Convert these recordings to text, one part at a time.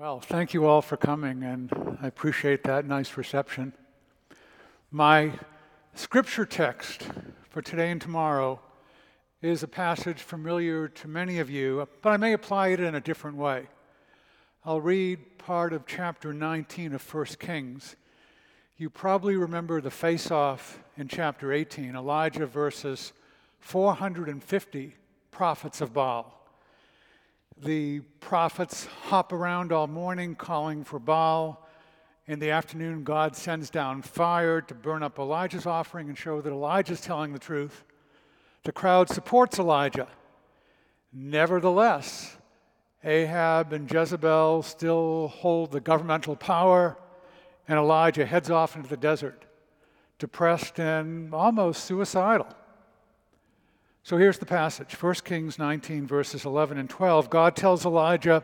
Well, thank you all for coming, and I appreciate that nice reception. My scripture text for today and tomorrow is a passage familiar to many of you, but I may apply it in a different way. I'll read part of chapter 19 of 1 Kings. You probably remember the face off in chapter 18, Elijah versus 450 prophets of Baal. The prophets hop around all morning calling for Baal. In the afternoon, God sends down fire to burn up Elijah's offering and show that Elijah's telling the truth. The crowd supports Elijah. Nevertheless, Ahab and Jezebel still hold the governmental power, and Elijah heads off into the desert, depressed and almost suicidal. So here's the passage 1 Kings 19, verses 11 and 12. God tells Elijah,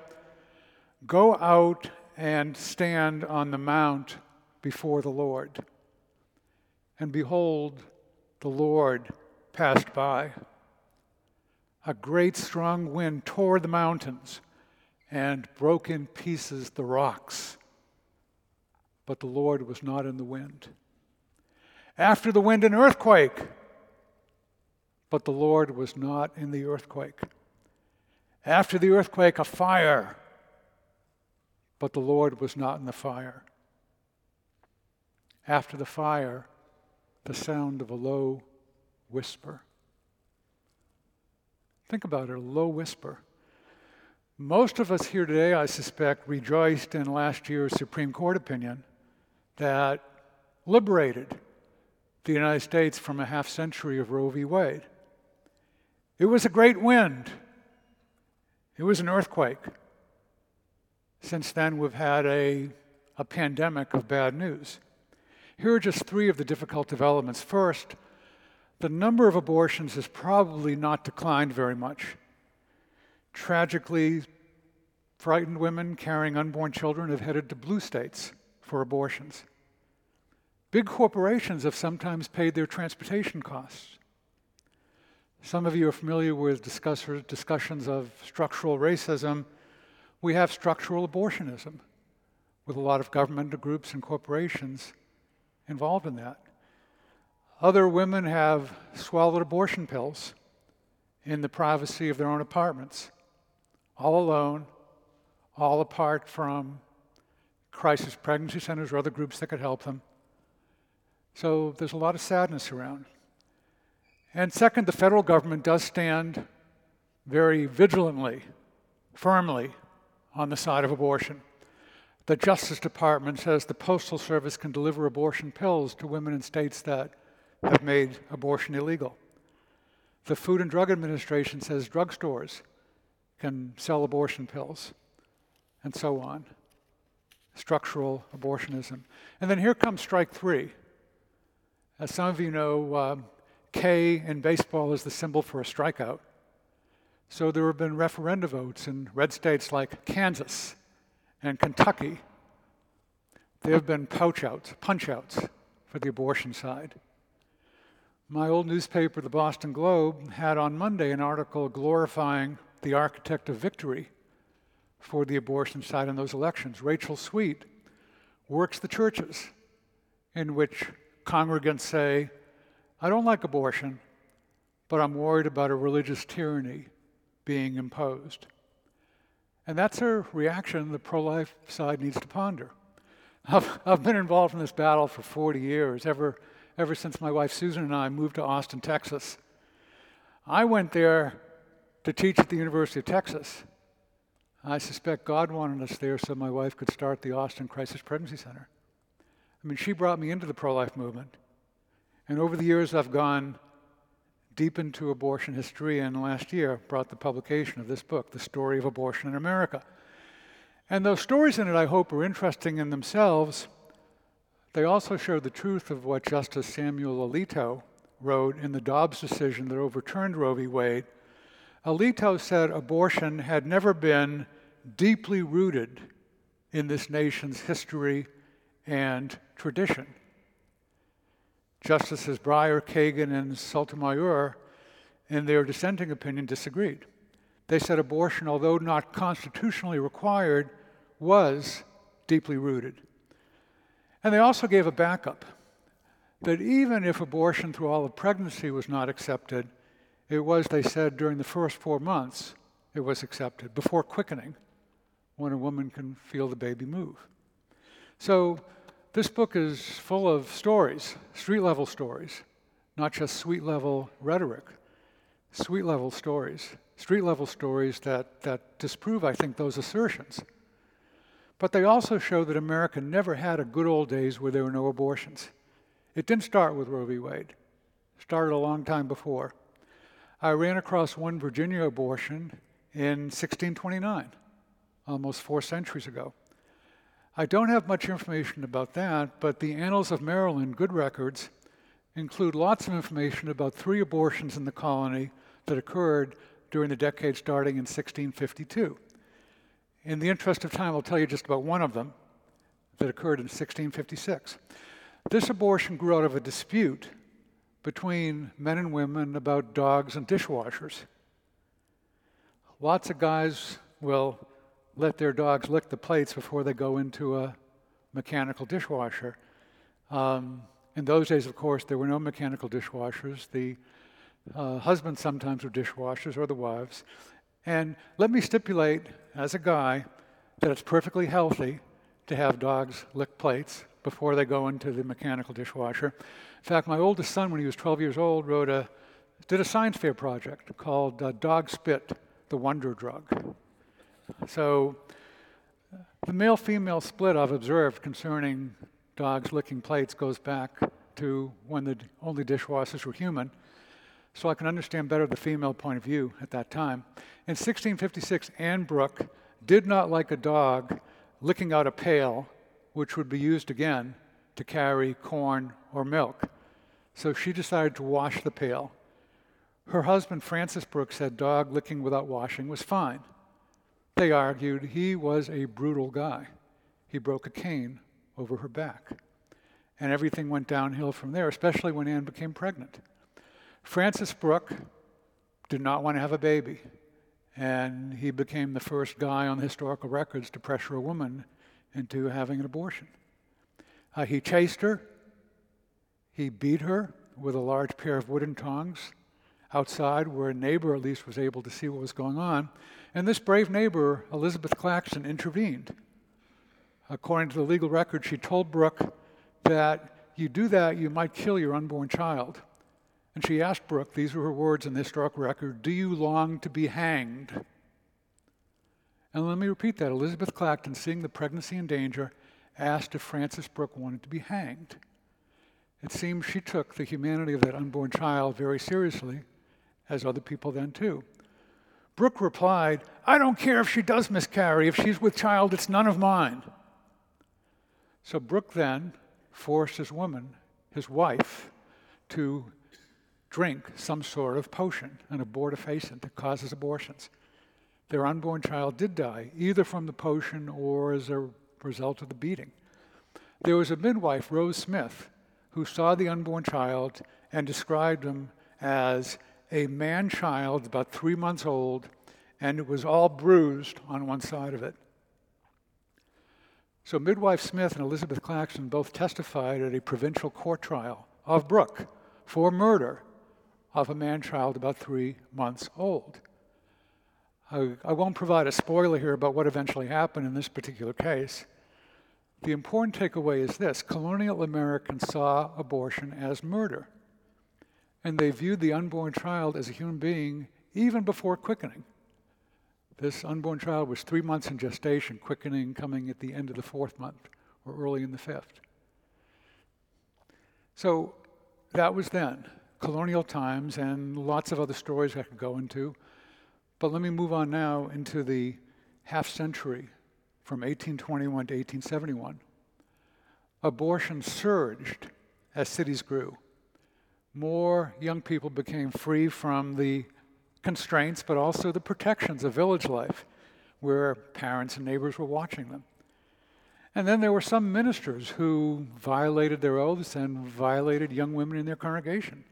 Go out and stand on the mount before the Lord. And behold, the Lord passed by. A great strong wind tore the mountains and broke in pieces the rocks. But the Lord was not in the wind. After the wind, an earthquake but the Lord was not in the earthquake. After the earthquake, a fire, but the Lord was not in the fire. After the fire, the sound of a low whisper. Think about it a low whisper. Most of us here today, I suspect, rejoiced in last year's Supreme Court opinion that liberated the United States from a half century of Roe v. Wade. It was a great wind. It was an earthquake. Since then, we've had a, a pandemic of bad news. Here are just three of the difficult developments. First, the number of abortions has probably not declined very much. Tragically, frightened women carrying unborn children have headed to blue states for abortions. Big corporations have sometimes paid their transportation costs. Some of you are familiar with discussions of structural racism. We have structural abortionism with a lot of government groups and corporations involved in that. Other women have swallowed abortion pills in the privacy of their own apartments, all alone, all apart from crisis pregnancy centers or other groups that could help them. So there's a lot of sadness around. And second, the federal government does stand very vigilantly, firmly on the side of abortion. The Justice Department says the Postal Service can deliver abortion pills to women in states that have made abortion illegal. The Food and Drug Administration says drugstores can sell abortion pills, and so on. Structural abortionism. And then here comes strike three. As some of you know, um, K in baseball is the symbol for a strikeout. So there have been referenda votes in red states like Kansas and Kentucky. There have been pouch outs, punch outs for the abortion side. My old newspaper, the Boston Globe, had on Monday an article glorifying the architect of victory for the abortion side in those elections. Rachel Sweet works the churches in which congregants say, I don't like abortion, but I'm worried about a religious tyranny being imposed. And that's a reaction the pro life side needs to ponder. I've, I've been involved in this battle for 40 years, ever, ever since my wife Susan and I moved to Austin, Texas. I went there to teach at the University of Texas. I suspect God wanted us there so my wife could start the Austin Crisis Pregnancy Center. I mean, she brought me into the pro life movement. And over the years, I've gone deep into abortion history, and last year brought the publication of this book, The Story of Abortion in America. And those stories in it, I hope, are interesting in themselves. They also show the truth of what Justice Samuel Alito wrote in the Dobbs decision that overturned Roe v. Wade. Alito said abortion had never been deeply rooted in this nation's history and tradition. Justices Breyer, Kagan, and Sotomayor, in their dissenting opinion, disagreed. They said abortion, although not constitutionally required, was deeply rooted. And they also gave a backup that even if abortion through all of pregnancy was not accepted, it was, they said, during the first four months, it was accepted, before quickening, when a woman can feel the baby move. So this book is full of stories, street level stories, not just sweet level rhetoric, street level stories, street level stories that, that disprove, I think, those assertions. But they also show that America never had a good old days where there were no abortions. It didn't start with Roe v. Wade. It started a long time before. I ran across one Virginia abortion in 1629, almost four centuries ago. I don't have much information about that, but the Annals of Maryland, good records, include lots of information about three abortions in the colony that occurred during the decade starting in 1652. In the interest of time, I'll tell you just about one of them that occurred in 1656. This abortion grew out of a dispute between men and women about dogs and dishwashers. Lots of guys will let their dogs lick the plates before they go into a mechanical dishwasher. Um, in those days, of course, there were no mechanical dishwashers. The uh, husbands sometimes were dishwashers or the wives. And let me stipulate, as a guy, that it's perfectly healthy to have dogs lick plates before they go into the mechanical dishwasher. In fact, my oldest son, when he was 12 years old, wrote a, did a science fair project called uh, Dog Spit, the Wonder Drug. So the male female split I've observed concerning dogs licking plates goes back to when the only dishwashers were human. So I can understand better the female point of view at that time. In 1656, Anne Brooke did not like a dog licking out a pail which would be used again to carry corn or milk. So she decided to wash the pail. Her husband, Francis Brooke, said dog licking without washing was fine. They argued he was a brutal guy. He broke a cane over her back. And everything went downhill from there, especially when Anne became pregnant. Francis Brooke did not want to have a baby, and he became the first guy on the historical records to pressure a woman into having an abortion. Uh, he chased her, he beat her with a large pair of wooden tongs outside, where a neighbor at least was able to see what was going on. And this brave neighbor, Elizabeth Claxton, intervened. According to the legal record, she told Brooke that you do that, you might kill your unborn child. And she asked Brooke, these were her words in the historic record, Do you long to be hanged? And let me repeat that. Elizabeth Claxton, seeing the pregnancy in danger, asked if Francis Brooke wanted to be hanged. It seems she took the humanity of that unborn child very seriously, as other people then too. Brooke replied, I don't care if she does miscarry. If she's with child, it's none of mine. So Brooke then forced his woman, his wife, to drink some sort of potion, an abortifacient that causes abortions. Their unborn child did die, either from the potion or as a result of the beating. There was a midwife, Rose Smith, who saw the unborn child and described him as a man child about three months old, and it was all bruised on one side of it. So, midwife Smith and Elizabeth Claxton both testified at a provincial court trial of Brooke for murder of a man child about three months old. I, I won't provide a spoiler here about what eventually happened in this particular case. The important takeaway is this colonial Americans saw abortion as murder, and they viewed the unborn child as a human being even before quickening. This unborn child was three months in gestation, quickening coming at the end of the fourth month or early in the fifth. So that was then, colonial times, and lots of other stories I could go into. But let me move on now into the half century from 1821 to 1871. Abortion surged as cities grew. More young people became free from the constraints, but also the protections of village life, where parents and neighbors were watching them. And then there were some ministers who violated their oaths and violated young women in their congregation.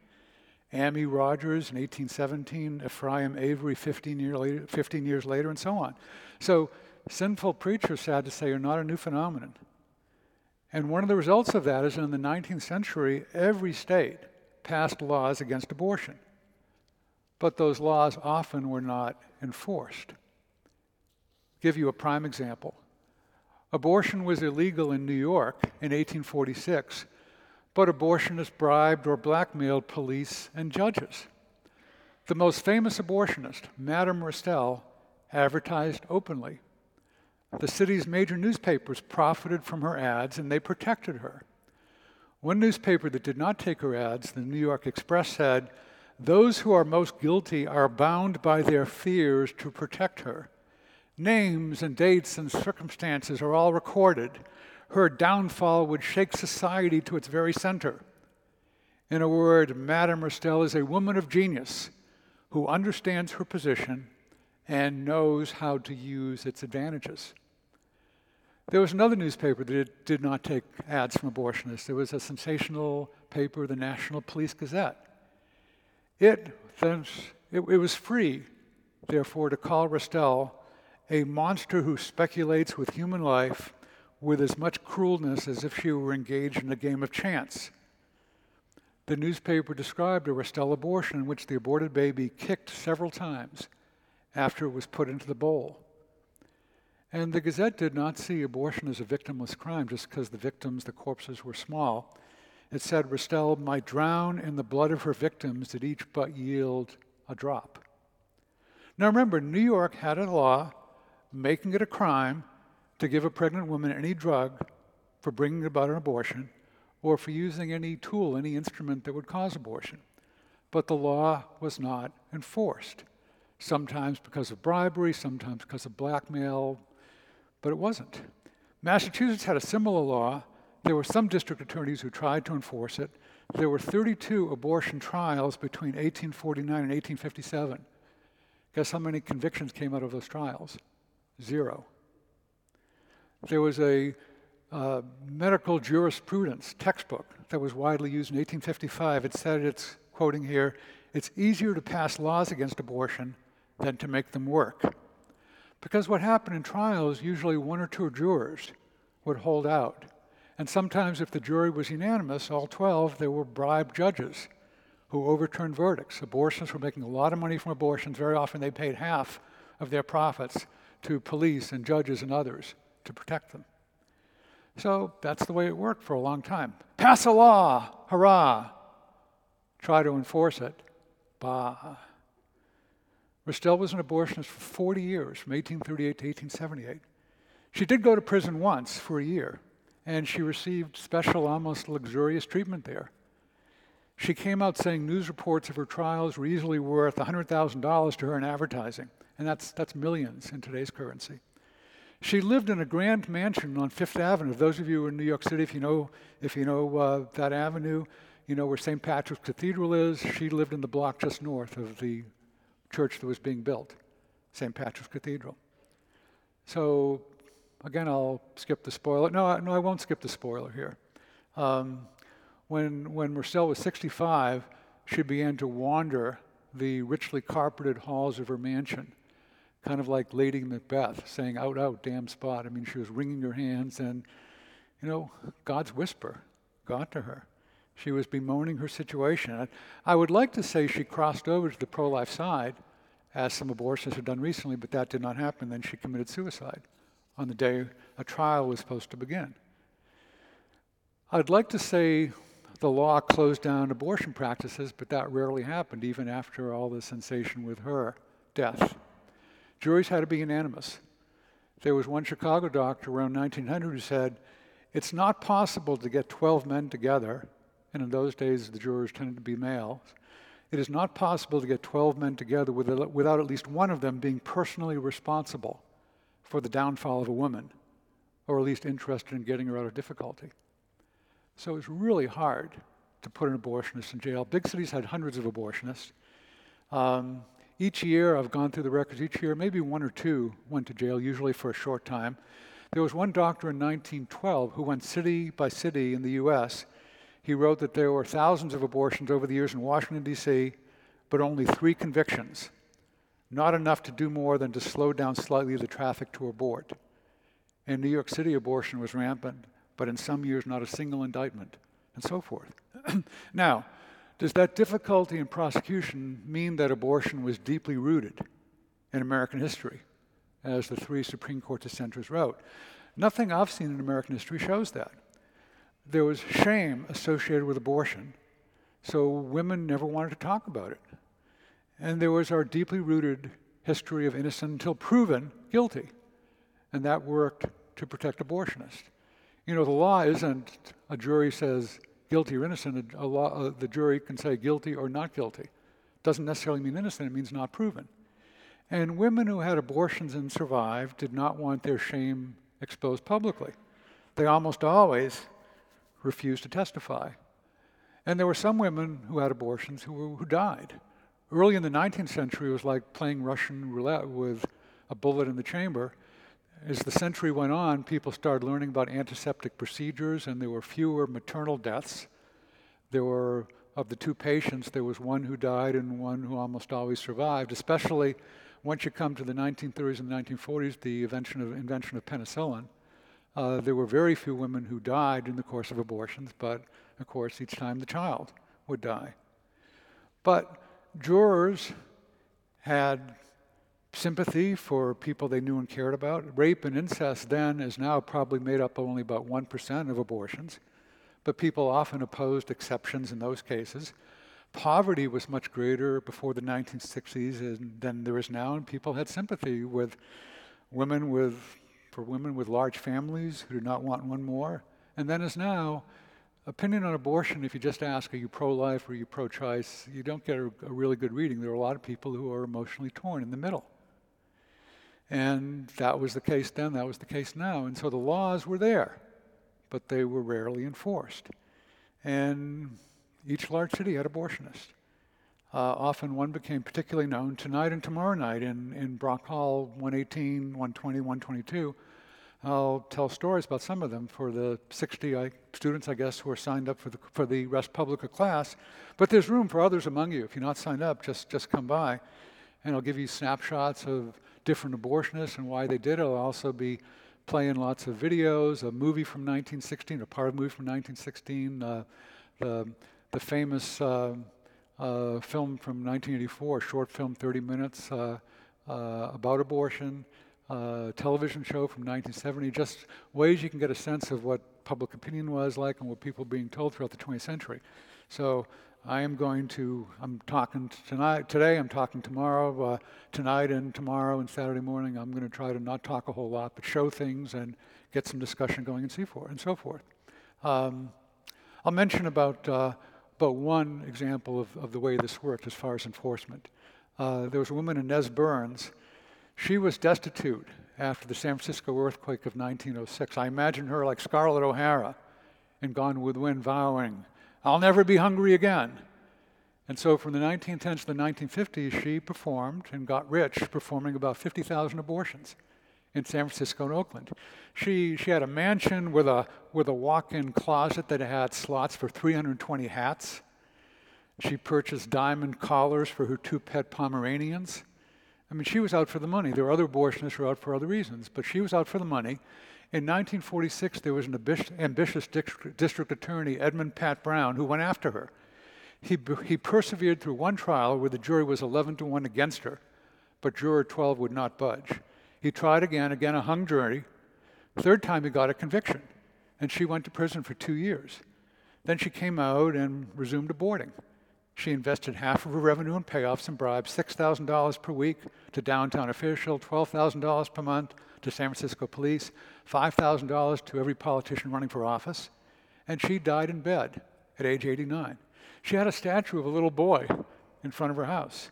Ammi Rogers in 1817, Ephraim Avery 15, year later, 15 years later, and so on. So sinful preachers, sad to say, are not a new phenomenon. And one of the results of that is in the 19th century, every state passed laws against abortion. But those laws often were not enforced. I'll give you a prime example. Abortion was illegal in New York in 1846, but abortionists bribed or blackmailed police and judges. The most famous abortionist, Madame Restell, advertised openly. The city's major newspapers profited from her ads and they protected her. One newspaper that did not take her ads, the New York Express, said, Those who are most guilty are bound by their fears to protect her. Names and dates and circumstances are all recorded. Her downfall would shake society to its very center. In a word, Madame Restell is a woman of genius who understands her position and knows how to use its advantages. There was another newspaper that did not take ads from abortionists. There was a sensational paper, the National Police Gazette. It, it, it was free, therefore, to call Restell a monster who speculates with human life with as much cruelness as if she were engaged in a game of chance. The newspaper described a Restell abortion in which the aborted baby kicked several times after it was put into the bowl. And the Gazette did not see abortion as a victimless crime just because the victims, the corpses, were small. It said Restell might drown in the blood of her victims that each but yield a drop. Now remember, New York had a law making it a crime to give a pregnant woman any drug for bringing about an abortion or for using any tool, any instrument that would cause abortion. But the law was not enforced, sometimes because of bribery, sometimes because of blackmail, but it wasn't. Massachusetts had a similar law. There were some district attorneys who tried to enforce it. There were 32 abortion trials between 1849 and 1857. Guess how many convictions came out of those trials? Zero. There was a uh, medical jurisprudence textbook that was widely used in 1855. It said, it's quoting here, it's easier to pass laws against abortion than to make them work. Because what happened in trials, usually one or two jurors would hold out. And sometimes, if the jury was unanimous, all 12, there were bribed judges who overturned verdicts. Abortionists were making a lot of money from abortions. Very often, they paid half of their profits to police and judges and others to protect them. So that's the way it worked for a long time. Pass a law, hurrah! Try to enforce it, bah. Restell was an abortionist for 40 years, from 1838 to 1878. She did go to prison once for a year, and she received special, almost luxurious treatment there. She came out saying news reports of her trials were easily worth $100,000 to her in advertising, and that's, that's millions in today's currency. She lived in a grand mansion on Fifth Avenue. Those of you in New York City, if you know, if you know uh, that avenue, you know where St. Patrick's Cathedral is. She lived in the block just north of the church that was being built, St. Patrick's Cathedral. So, again, I'll skip the spoiler. No, I, no, I won't skip the spoiler here. Um, when, when Restell was 65, she began to wander the richly carpeted halls of her mansion, kind of like Lady Macbeth, saying, Out, out, damn spot. I mean, she was wringing her hands, and, you know, God's whisper got to her. She was bemoaning her situation. I would like to say she crossed over to the pro life side, as some abortionists have done recently, but that did not happen. Then she committed suicide on the day a trial was supposed to begin. I'd like to say the law closed down abortion practices, but that rarely happened, even after all the sensation with her death. Juries had to be unanimous. There was one Chicago doctor around 1900 who said, It's not possible to get 12 men together and in those days the jurors tended to be male, it is not possible to get 12 men together without at least one of them being personally responsible for the downfall of a woman, or at least interested in getting her out of difficulty. So it's really hard to put an abortionist in jail. Big cities had hundreds of abortionists. Um, each year, I've gone through the records, each year, maybe one or two went to jail, usually for a short time. There was one doctor in 1912 who went city by city in the US he wrote that there were thousands of abortions over the years in Washington, D.C., but only three convictions. not enough to do more than to slow down slightly the traffic to abort. In New York City, abortion was rampant, but in some years, not a single indictment, and so forth. now, does that difficulty in prosecution mean that abortion was deeply rooted in American history, as the three Supreme Court dissenters wrote? Nothing I've seen in American history shows that. There was shame associated with abortion, so women never wanted to talk about it. And there was our deeply rooted history of innocent until proven guilty. And that worked to protect abortionists. You know, the law isn't a jury says guilty or innocent. A law, uh, the jury can say guilty or not guilty. Doesn't necessarily mean innocent, it means not proven. And women who had abortions and survived did not want their shame exposed publicly. They almost always refused to testify. And there were some women who had abortions who, who died. Early in the 19th century, it was like playing Russian roulette with a bullet in the chamber. As the century went on, people started learning about antiseptic procedures, and there were fewer maternal deaths. There were, of the two patients, there was one who died and one who almost always survived, especially once you come to the 1930s and 1940s, the invention of, invention of penicillin. Uh, there were very few women who died in the course of abortions, but of course, each time the child would die. But jurors had sympathy for people they knew and cared about. Rape and incest then is now probably made up only about 1% of abortions, but people often opposed exceptions in those cases. Poverty was much greater before the 1960s than there is now, and people had sympathy with women with, for women with large families who do not want one more. And then as now, opinion on abortion, if you just ask, are you pro life or are you pro choice, you don't get a, a, really good reading. There are a lot of people who are emotionally torn in the middle. And that was the case then, that was the case now. And so the laws were there, but they were rarely enforced. And each large city had abortionists. Uh, often one became particularly known tonight and tomorrow night in, in Brock Hall 118, 120, 122 I'll tell stories about some of them for the 60 students, I guess, who are signed up for the, for the Res Publica class. But there's room for others among you. If you're not signed up, just, just come by. And I'll give you snapshots of different abortionists and why they did it. I'll also be playing lots of videos, a movie from 1916, a part of a movie from 1916, uh, the, the famous uh, film from 1984, a short film, 30 minutes, uh, uh, about abortion uh, television show from 1970, just ways you can get a sense of what public opinion was like and what people were being told throughout the 20th century. So I am going to, I'm talking tonight, today, I'm talking tomorrow, uh, tonight and tomorrow and Saturday morning. I'm going to try to not talk a whole lot, but show things and get some discussion going and so forth. And so forth. Um, I'll mention about, uh, about one example of, of the way this worked as far as enforcement. Uh, there was a woman, Inez Burns, she was destitute after the San Francisco earthquake of 1906. I imagine her like Scarlett O'Hara and Gone with Wind vowing, I'll never be hungry again. And so from the 1910s to the 1950s, she performed and got rich performing about 50,000 abortions in San Francisco and Oakland. She, she had a mansion with a, with a walk in closet that had slots for 320 hats. She purchased diamond collars for her two pet Pomeranians. I mean, she was out for the money. There were other abortionists who were out for other reasons, but she was out for the money. In 1946, there was an ambitious district attorney, Edmund Pat Brown, who went after her. He, he persevered through one trial where the jury was 11 to 1 against her, but juror 12 would not budge. He tried again, again a hung jury. Third time, he got a conviction, and she went to prison for two years. Then she came out and resumed aborting. She invested half of her revenue in payoffs and bribes, $6,000 per week to downtown official, $12,000 per month to San Francisco police, $5,000 to every politician running for office. And she died in bed at age 89. She had a statue of a little boy in front of her house.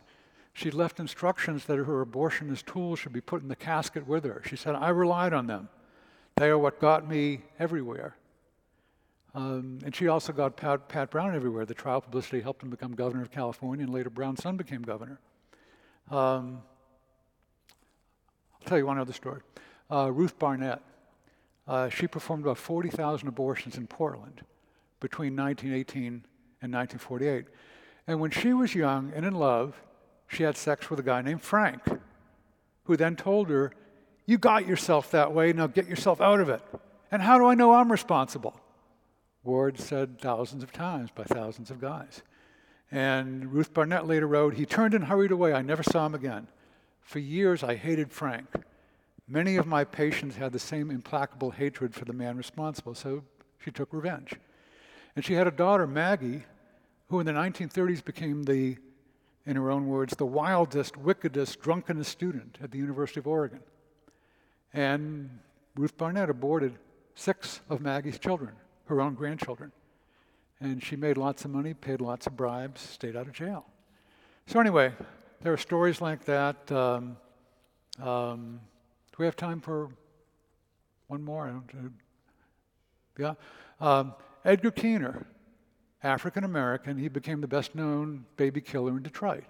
She left instructions that her abortionist tools should be put in the casket with her. She said, I relied on them. They are what got me everywhere. Um, and she also got Pat, Pat, Brown everywhere. The trial publicity helped him become governor of California, and later Brown's son became governor. Um, I'll tell you one other story. Uh, Ruth Barnett. Uh, she performed about 40,000 abortions in Portland between 1918 and 1948. And when she was young and in love, she had sex with a guy named Frank, who then told her, You got yourself that way, now get yourself out of it. And how do I know I'm responsible? Ward said thousands of times by thousands of guys. And Ruth Barnett later wrote, He turned and hurried away. I never saw him again. For years, I hated Frank. Many of my patients had the same implacable hatred for the man responsible, so she took revenge. And she had a daughter, Maggie, who in the 1930s became the, in her own words, the wildest, wickedest, drunkenest student at the University of Oregon. And Ruth Barnett aborted six of Maggie's children, her own grandchildren. And she made lots of money, paid lots of bribes, stayed out of jail. So, anyway, there are stories like that. Um, um, do we have time for one more? Uh, yeah. Um, Edgar Keemer, African American, he became the best known baby killer in Detroit.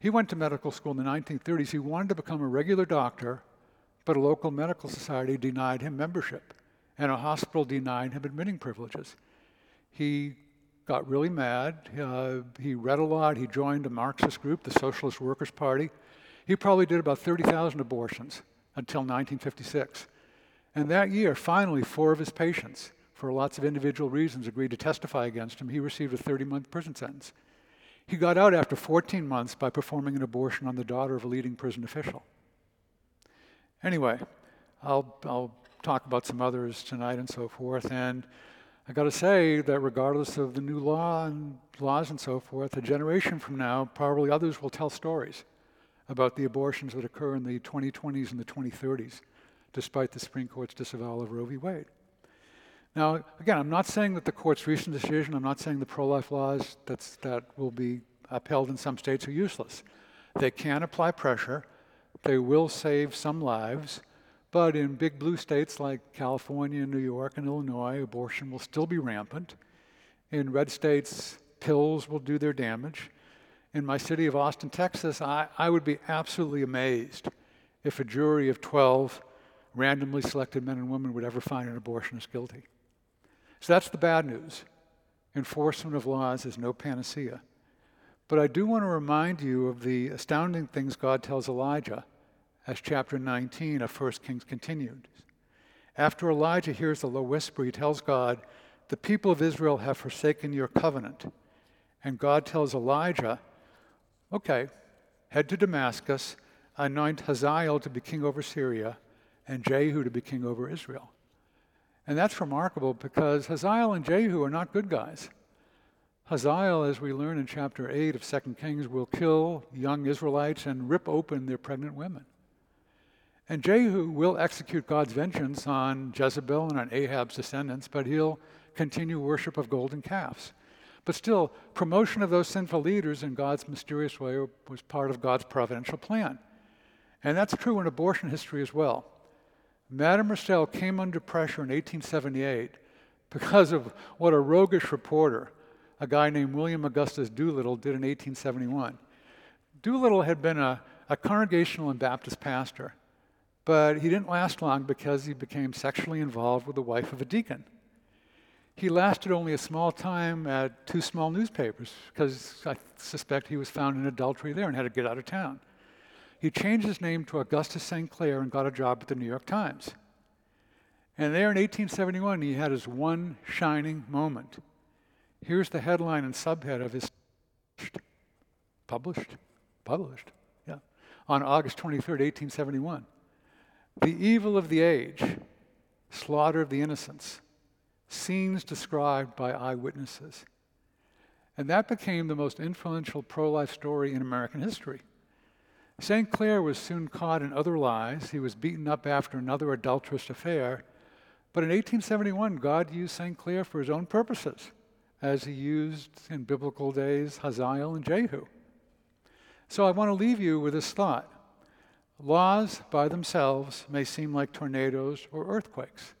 He went to medical school in the 1930s. He wanted to become a regular doctor, but a local medical society denied him membership, and a hospital denied him admitting privileges. He got really mad. Uh, he read a lot. He joined a Marxist group, the Socialist Workers' Party. He probably did about 30,000 abortions until 1956. And that year, finally, four of his patients, for lots of individual reasons, agreed to testify against him. He received a 30 month prison sentence. He got out after 14 months by performing an abortion on the daughter of a leading prison official. Anyway, I'll, I'll talk about some others tonight and so forth. And I got to say that regardless of the new law and laws and so forth, a generation from now, probably others will tell stories about the abortions that occur in the 2020s and the 2030s, despite the Supreme Court's disavowal of Roe v. Wade. Now, again, I'm not saying that the court's recent decision, I'm not saying the pro life laws that's, that will be upheld in some states are useless. They can apply pressure, they will save some lives, but in big blue states like California, New York, and Illinois, abortion will still be rampant. In red states, pills will do their damage. In my city of Austin, Texas, I, I would be absolutely amazed if a jury of 12 randomly selected men and women would ever find an abortionist guilty. So that's the bad news. Enforcement of laws is no panacea. But I do want to remind you of the astounding things God tells Elijah as chapter 19 of 1 Kings continued. After Elijah hears the low whisper, he tells God, The people of Israel have forsaken your covenant. And God tells Elijah, Okay, head to Damascus, anoint Hazael to be king over Syria, and Jehu to be king over Israel. And that's remarkable because Hazael and Jehu are not good guys. Hazael, as we learn in chapter 8 of 2 Kings, will kill young Israelites and rip open their pregnant women. And Jehu will execute God's vengeance on Jezebel and on Ahab's descendants, but he'll continue worship of golden calves. But still, promotion of those sinful leaders in God's mysterious way was part of God's providential plan. And that's true in abortion history as well. Madame Restell came under pressure in 1878 because of what a roguish reporter, a guy named William Augustus Doolittle, did in 1871. Doolittle had been a, a Congregational and Baptist pastor but he didn't last long because he became sexually involved with the wife of a deacon. He lasted only a small time at two small newspapers because I suspect he was found in adultery there and had to get out of town. He changed his name to Augustus St. Clair and got a job at the New York Times. And there in 1871, he had his one shining moment. Here's the headline and subhead of his published, published, yeah, on August 23, 1871. The evil of the age, slaughter of the innocents, scenes described by eyewitnesses. And that became the most influential pro life story in American history. St. Clair was soon caught in other lies. He was beaten up after another adulterous affair. But in 1871, God used St. Clair for his own purposes, as he used in biblical days Hazael and Jehu. So I want to leave you with this thought Laws by themselves may seem like tornadoes or earthquakes,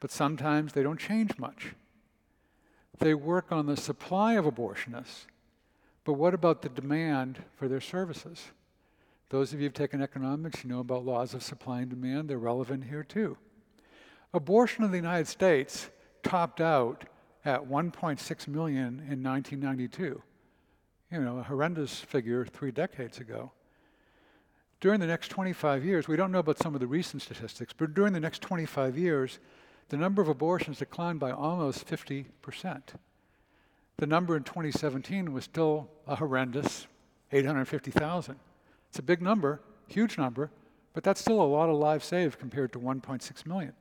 but sometimes they don't change much. They work on the supply of abortionists, but what about the demand for their services? Those of you who've taken economics, you know about laws of supply and demand, they're relevant here too. Abortion in the United States topped out at 1.6 million in 1992. you know, a horrendous figure three decades ago. During the next 25 years, we don't know about some of the recent statistics, but during the next 25 years, the number of abortions declined by almost 50%. The number in 2017 was still a horrendous 850,000. It's a big number, huge number, but that's still a lot of lives saved compared to 1.6 million.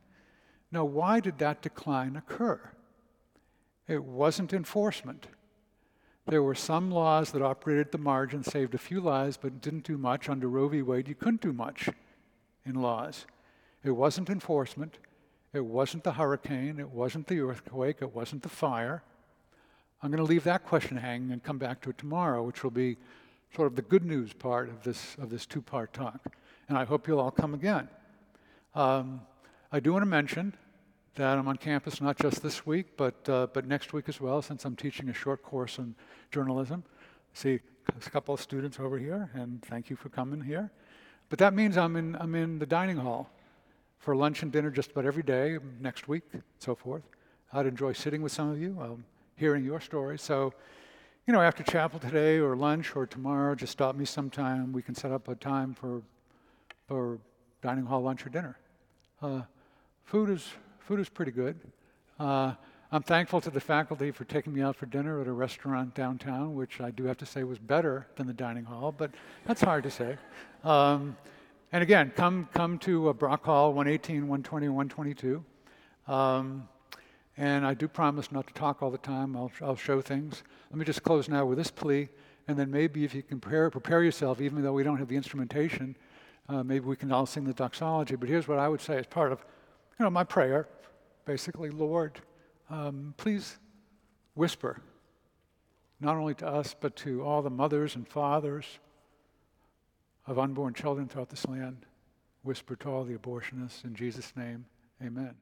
Now, why did that decline occur? It wasn't enforcement. There were some laws that operated at the margin, saved a few lives, but didn't do much. Under Roe v. Wade, you couldn't do much in laws. It wasn't enforcement. It wasn't the hurricane. It wasn't the earthquake. It wasn't the fire. I'm going to leave that question hanging and come back to it tomorrow, which will be sort of the good news part of this, of this two part talk. And I hope you'll all come again. Um, I do want to mention that I'm on campus not just this week, but, uh, but next week as well, since I'm teaching a short course in journalism. See a couple of students over here, and thank you for coming here. But that means I'm in, I'm in the dining hall for lunch and dinner just about every day next week, and so forth. I'd enjoy sitting with some of you, um, hearing your stories. So, you know, after chapel today or lunch or tomorrow, just stop me sometime. We can set up a time for, for dining hall lunch or dinner. Uh, food is food is pretty good. Uh, I'm thankful to the faculty for taking me out for dinner at a restaurant downtown, which I do have to say was better than the dining hall, but that's hard to say. Um, and again, come, come to uh, Brock Hall, 118, 120, 122. Um, and I do promise not to talk all the time. I'll, I'll show things. Let me just close now with this plea, and then maybe if you can prepare, prepare yourself, even though we don't have the instrumentation, uh, maybe we can all sing the doxology. But here's what I would say as part of you know, my prayer basically, Lord, um, please whisper, not only to us, but to all the mothers and fathers of unborn children throughout this land. Whisper to all the abortionists in Jesus' name, amen.